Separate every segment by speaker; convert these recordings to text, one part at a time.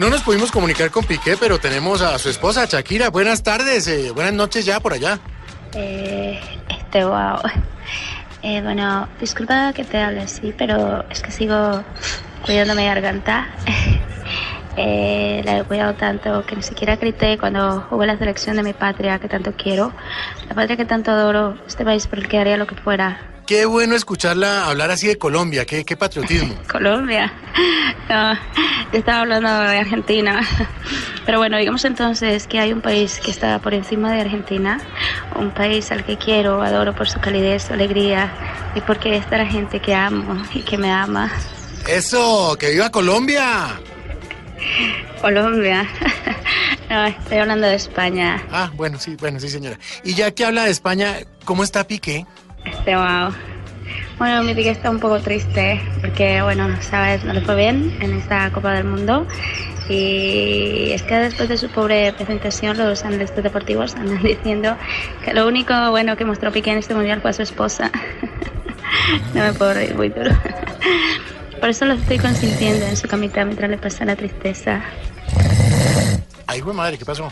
Speaker 1: No nos pudimos comunicar con Piqué, pero tenemos a su esposa, Shakira. Buenas tardes, eh, buenas noches ya por allá.
Speaker 2: Eh, este, wow. Eh, bueno, disculpa que te hable así, pero es que sigo cuidando mi garganta. Eh, la he cuidado tanto que ni siquiera grité cuando jugué la selección de mi patria que tanto quiero, la patria que tanto adoro, este país por el que haría lo que fuera.
Speaker 1: Qué bueno escucharla hablar así de Colombia, qué, qué patriotismo.
Speaker 2: Colombia. No, yo estaba hablando de Argentina. Pero bueno, digamos entonces que hay un país que está por encima de Argentina, un país al que quiero, adoro por su calidez, su alegría y porque está la gente que amo y que me ama.
Speaker 1: Eso, que viva Colombia.
Speaker 2: Colombia. No, estoy hablando de España.
Speaker 1: Ah, bueno, sí, bueno, sí, señora. Y ya que habla de España, ¿cómo está Piqué?
Speaker 2: Este, wow. Bueno, mi pique está un poco triste porque, bueno, sabes, no le fue bien en esta Copa del Mundo. Y es que después de su pobre presentación, los analistas deportivos andan diciendo que lo único bueno que mostró Piqué en este mundial fue a su esposa. No me puedo reír muy duro. Por eso lo estoy consintiendo en su camita mientras le pasa la tristeza.
Speaker 1: Ay, güey madre, ¿qué pasó?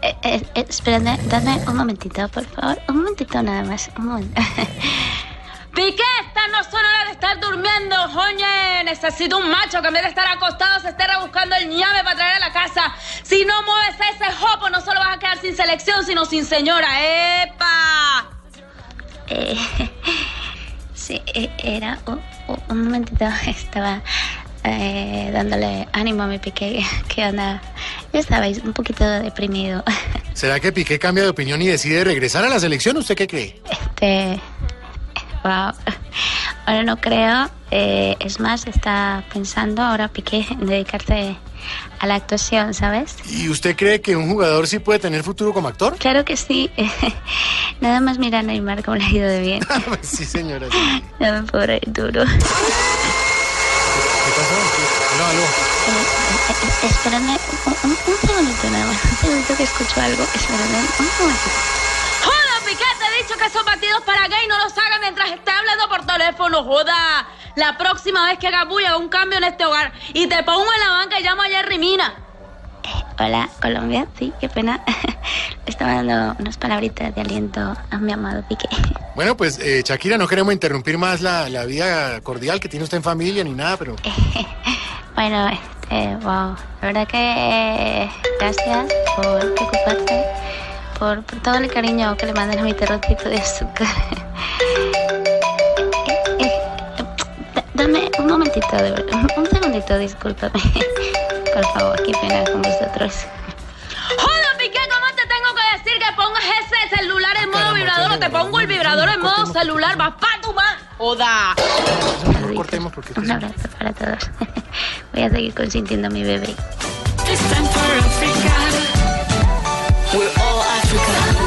Speaker 2: Eh, eh, eh, espérame, dame un momentito, por favor. Un momentito nada más. Un momento.
Speaker 3: Piqué, estas no son horas de estar durmiendo, oye. Necesito un macho que en vez de estar acostado se esté rebuscando el ñame para traer a la casa. Si no mueves ese jopo, no solo vas a quedar sin selección, sino sin señora. ¡Epa!
Speaker 2: Eh, sí, eh, era un, un- un momentito. Estaba eh, dándole ánimo a mi pique que anda, ya sabéis, un poquito deprimido.
Speaker 1: ¿Será que Piqué cambia de opinión y decide regresar a la selección? ¿Usted qué cree?
Speaker 2: Este, wow. Ahora no creo. eh, es más, está pensando ahora Piqué en dedicarse a la actuación, ¿sabes?
Speaker 1: ¿Y usted cree que un jugador sí puede tener futuro como actor?
Speaker 2: Claro que sí. Nada más mira a Neymar cómo le ha ido de bien.
Speaker 1: sí, señora. sí.
Speaker 2: No me duro.
Speaker 1: ¿Qué pasó? Aló, aló.
Speaker 2: Eh, eh, espérame un, un, un segundito nada más. Un segundito que escucho algo. Espérame un momentito.
Speaker 3: He dicho que son partidos para gay, no los haga mientras esté hablando por teléfono, joda. La próxima vez que haga bulla, haga un cambio en este hogar y te pongo en la banca y llamo a Jerry Mina.
Speaker 2: Hola, Colombia. Sí, qué pena. Le estaba dando unas palabritas de aliento a mi amado Piqué.
Speaker 1: Bueno, pues eh, Shakira, no queremos interrumpir más la, la vida cordial que tiene usted en familia ni nada, pero
Speaker 2: Bueno, este, wow. La verdad que eh, gracias por preocuparte, por, por todo el cariño que le mandan a mi terrotito de azúcar. Da- Dame un momentito, de verdad. Un- Un segundito, discúlpame. Por favor, qué pena con vosotros.
Speaker 3: ¡Joda, Piqué! ¿Cómo te tengo que decir que pongas ese celular en modo vibrador o te pongo el vibrador en modo celular? ¡Vas pa' tu ma! ¡Joda!
Speaker 1: no cortemos porque esto
Speaker 2: Un abrazo para todos. Voy a seguir consintiendo a mi bebé.
Speaker 4: Africa.